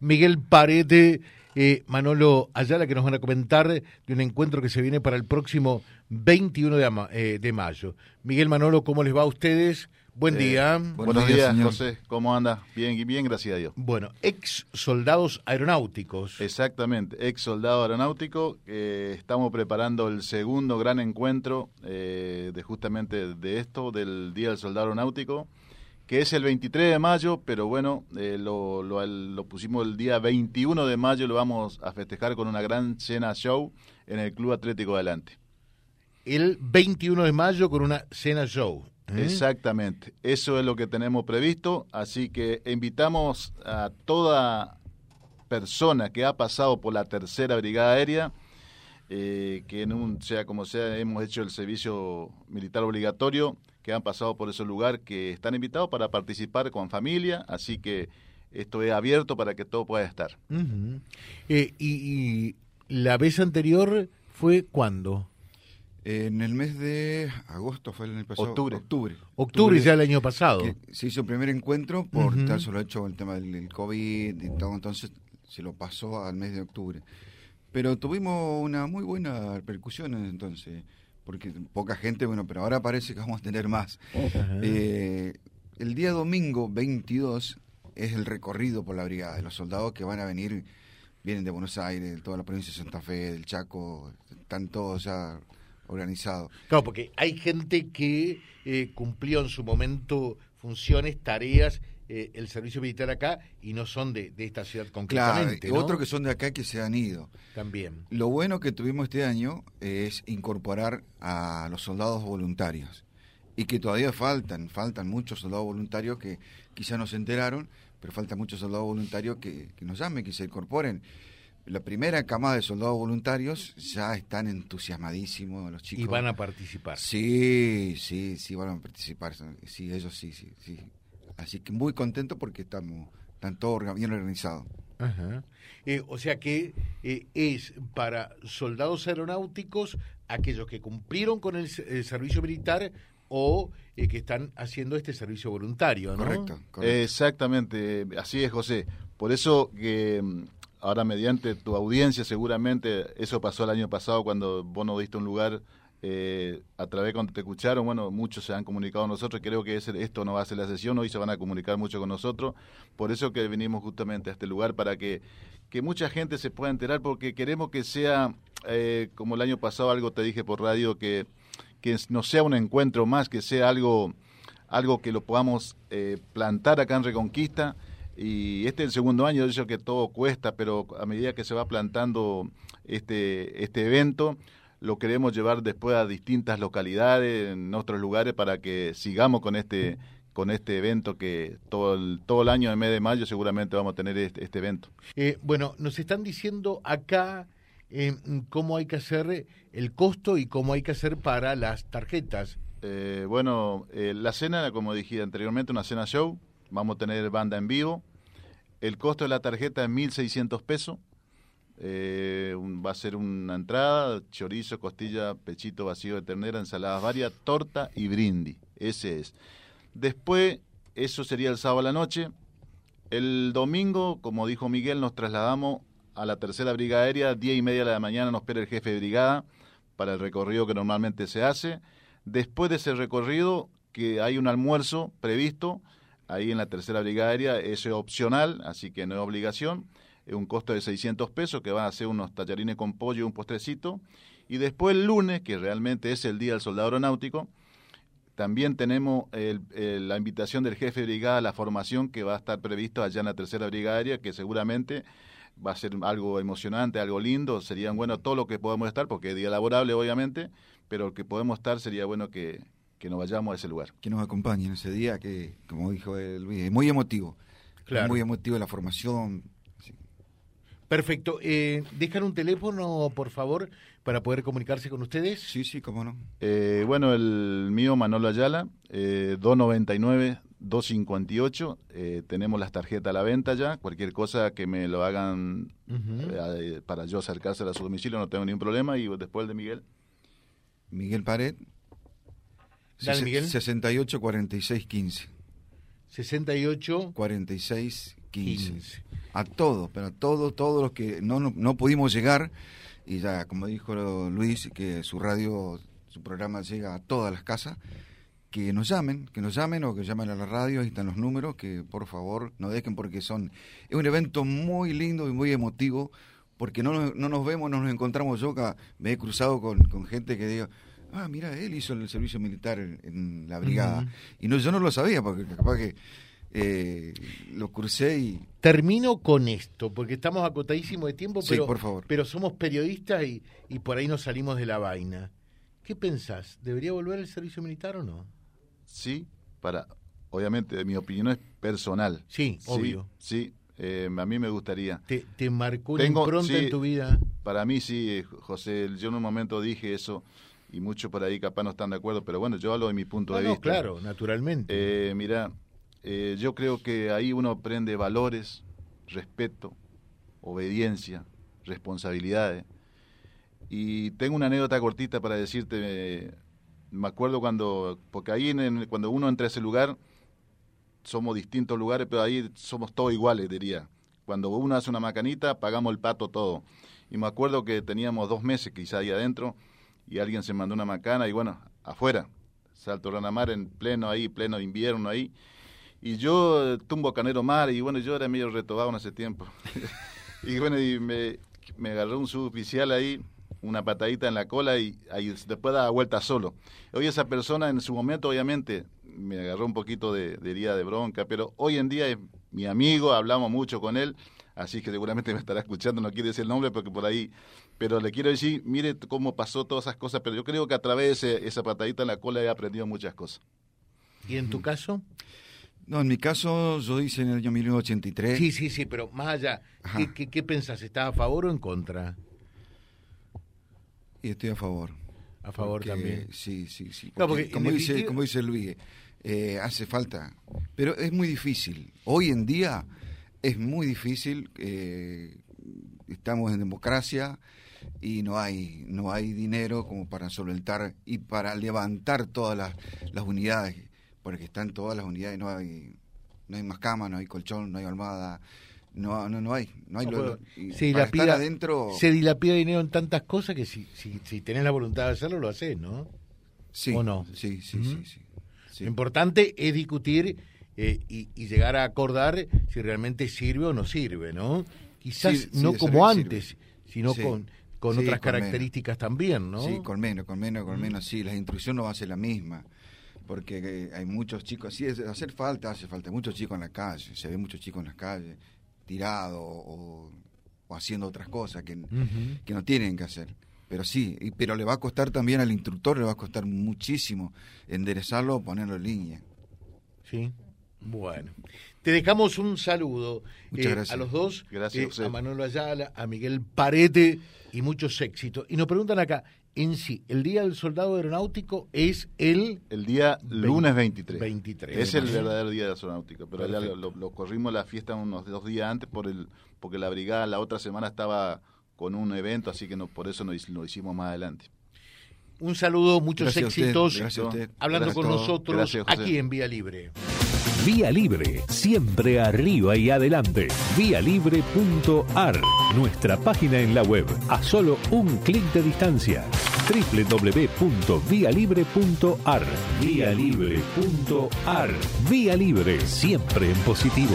Miguel Parete, eh, Manolo Ayala, que nos van a comentar de un encuentro que se viene para el próximo 21 de, eh, de mayo. Miguel Manolo, ¿cómo les va a ustedes? Buen Eh, día. Buenos, días, José. ¿Cómo anda? Bien, bien, gracias a Dios. Bueno, ex soldados aeronáuticos. Exactamente, ex soldado aeronáutico. eh, estamos preparando el segundo gran encuentro eh, de justamente de esto, del Día del Soldado Aeronáutico, que es el 23 de mayo, pero bueno, eh, lo, lo- lo pusimos el día 21 de mayo, lo vamos a festejar con una gran cena show en el Club Atlético Adelante. El 21 de mayo con una cena show. ¿eh? Exactamente, eso es lo que tenemos previsto, así que invitamos a toda persona que ha pasado por la tercera brigada aérea, eh, que en un, sea como sea, hemos hecho el servicio militar obligatorio, que han pasado por ese lugar, que están invitados para participar con familia, así que esto es abierto para que todo pueda estar. Eh, y, y la vez anterior fue cuándo? En el mes de agosto fue el año pasado. Octubre. Octubre. Octubre ya el año pasado. se hizo el primer encuentro por Ujú. tal solo hecho el tema del, del COVID y todo, entonces se lo pasó al mes de octubre. Pero tuvimos una muy buena repercusión entonces, porque poca gente, bueno, pero ahora parece que vamos a tener más. Eh, el día domingo 22 es el recorrido por la brigada de los soldados que van a venir, vienen de Buenos Aires, de toda la provincia de Santa Fe, del Chaco, están todos ya organizados. Claro, porque hay gente que eh, cumplió en su momento funciones, tareas, eh, el servicio militar acá y no son de, de esta ciudad Claro, concretamente. ¿no? otros que son de acá que se han ido. También. Lo bueno que tuvimos este año es incorporar a los soldados voluntarios. Y que todavía faltan, faltan muchos soldados voluntarios que quizá no se enteraron, pero faltan muchos soldados voluntarios que, que nos llamen, que se incorporen. La primera camada de soldados voluntarios ya están entusiasmadísimos los chicos. Y van a participar. Sí, sí, sí, van a participar. Sí, ellos sí, sí, sí. Así que muy contento porque estamos, están todos bien organizados. Ajá. Eh, o sea que eh, es para soldados aeronáuticos aquellos que cumplieron con el, servicio militar o eh, que están haciendo este servicio voluntario, ¿no? Correcto, correcto. Exactamente, así es José. Por eso que mm, ahora mediante tu audiencia seguramente, eso pasó el año pasado cuando vos nos diste un lugar eh, a través cuando te escucharon, bueno, muchos se han comunicado con nosotros, creo que ese- esto no va a ser la sesión, hoy se van a comunicar mucho con nosotros, por eso que venimos justamente a este lugar para que, que mucha gente se pueda enterar, porque queremos que sea, eh, como el año pasado algo te dije por radio, que, que no sea un encuentro más, que sea algo algo que lo podamos eh, plantar acá en Reconquista. Y este es el segundo año, yo que todo cuesta, pero a medida que se va plantando este, este evento, lo queremos llevar después a distintas localidades, en otros lugares, para que sigamos con este con este evento que todo el, todo el año, en el mes de mayo, seguramente vamos a tener este, este evento. Eh, bueno, nos están diciendo acá eh, cómo hay que hacer el costo y cómo hay que hacer para las tarjetas. Eh, bueno, eh, la cena, como dije anteriormente, una cena show. Vamos a tener banda en vivo. El costo de la tarjeta es 1.600 pesos. Eh, va a ser una entrada, chorizo, costilla, pechito vacío de ternera, ensaladas varias, torta y brindis. Ese es. Después, eso sería el sábado a la noche. El domingo, como dijo Miguel, nos trasladamos a la tercera brigada aérea. Diez y media de la mañana nos espera el jefe de brigada para el recorrido que normalmente se hace. Después de ese recorrido, que hay un almuerzo previsto ahí en la tercera brigada aérea, eso es opcional, así que no es obligación. Es un costo de 600 pesos que van a ser unos tallarines con pollo y un postrecito. Y después el lunes, que realmente es el Día del Soldado Aeronáutico, también tenemos el- el- la invitación del jefe de brigada a la formación que va a estar previsto allá en la tercera brigada aérea, que seguramente va a ser algo emocionante, algo lindo. Serían bueno todo lo que podemos estar, porque es día laborable, obviamente, pero el que podemos estar sería bueno que, que nos vayamos a ese lugar. que nos acompañen ese día, que como dijo Luis, es muy emotivo. Claro. Es muy emotivo la formación. Perfecto. Eh, ¿Dejan un teléfono, por favor, para poder comunicarse con ustedes? Sí, sí, cómo no. Eh, bueno, el mío, Manolo Ayala, eh, 299-258. Eh, tenemos las tarjetas a la venta ya. Cualquier cosa que me lo hagan eh, para yo acercársela a su domicilio, no tengo ningún problema. Y después el de Miguel. Miguel Pared. Dale, Miguel. 68 46 15. 68 46 15. A todos, pero a todos, todos los que no, no, no pudimos llegar, y ya, como dijo Luis, que su radio, su programa llega a todas las casas, que nos llamen, que nos llamen o que llamen a la radio, ahí están los números, que por favor no dejen porque son... Es un evento muy lindo y muy emotivo, porque no, no nos vemos, no nos encontramos. Yo me he cruzado con, con gente que diga, ah, mira, él hizo el servicio militar en, la brigada. Y no, yo no lo sabía, porque capaz que eh, lo crucé y... Termino con esto, porque estamos acotadísimos de tiempo, pero, por favor. pero somos periodistas y, y por ahí nos salimos de la vaina. ¿Qué pensás? ¿Debería volver el servicio militar o no? sí, para, obviamente, mi opinión es personal. Sí, obvio. Sí, eh, a mí me gustaría. ¿Te, te marcó una impronta en tu vida? Para mí sí, José, yo en un momento dije eso y muchos por ahí capaz no están de acuerdo, pero bueno, yo hablo de mi punto de vista. claro, naturalmente. Eh, mira, eh, yo creo que ahí uno aprende valores, respeto, obediencia, responsabilidades. Y tengo una anécdota cortita para decirte, me acuerdo cuando, porque ahí cuando uno entra a ese lugar, somos distintos lugares, pero ahí somos todos iguales, diría. Cuando uno hace una macanita, pagamos el pato todo. Y me acuerdo que teníamos dos meses quizá ahí adentro, y alguien se mandó una macana, y bueno, afuera, Salto Ranamar en pleno ahí, pleno invierno ahí. Y yo tumbo Canero Mar, y bueno, yo era medio retobado en ese tiempo. y bueno, y me, me agarró un suboficial ahí, una patadita en la cola y, después da vuelta solo. Hoy esa persona en su momento obviamente me agarró un poquito de, de herida de bronca, pero hoy en día es mi amigo, hablamos mucho con él, así que seguramente me estará escuchando, no quiere decir el nombre porque por ahí, pero le quiero decir, mire cómo pasó todas esas cosas, pero yo creo que a través de esa patadita en la cola he aprendido muchas cosas. ¿Y en tu caso? No, en mi caso yo hice en el año 1983. Sí, sí, sí, pero más allá, ¿qué, qué, qué pensás? ¿Estás a favor o en contra? Y estoy a favor. A favor también. Sí, sí, sí. como, dice, como dice Luis, eh, hace falta. Pero es muy difícil. Hoy en día es muy difícil. Eh, estamos en democracia y no hay no hay dinero como para solventar y para levantar todas las, las unidades porque están todas las unidades no hay no hay más cama no hay colchón no hay almohada no, no, no hay. No hay se, dilapida, adentro... se dilapida dinero en tantas cosas que si, si, si tenés la voluntad de hacerlo, lo haces, ¿no? Sí. ¿O no? Sí, sí, sí, sí, Lo importante es discutir eh, y, y, llegar a acordar si realmente sirve o no sirve, ¿no? Quizás no como antes, sino con, con otras características también, ¿no? Sí, con menos, con menos, con menos, sí. La instrucción no va a ser la misma porque eh, hay muchos chicos, sí, hacer falta, hace falta, muchos chicos en la calle, se ve muchos chicos en las calles, tirado o, haciendo otras cosas que, que, no tienen que hacer. Pero sí, y, pero le va a costar también al instructor, le va a costar muchísimo enderezarlo o ponerlo en línea. Sí, bueno. Te dejamos un saludo eh, a los dos, gracias, eh, a Manuel Ayala, a Miguel Parete y muchos éxitos. Y nos preguntan acá, en sí, el Día del Soldado Aeronáutico es el... El día lunes 23. 23. Es el verdadero Día del Aeronáutico, pero ya lo, corrimos la fiesta unos dos días antes por el porque la brigada la otra semana estaba con un evento, así que no, por eso lo hicimos más adelante. Un saludo, muchos éxitos. Hablando con nosotros aquí en Vía Libre. Vía Libre, siempre arriba y adelante. Vialibre.ar, nuestra página en la web, a solo un clic de distancia. www.vialibre.ar. Vialibre.ar. Vía Libre, siempre en positivo.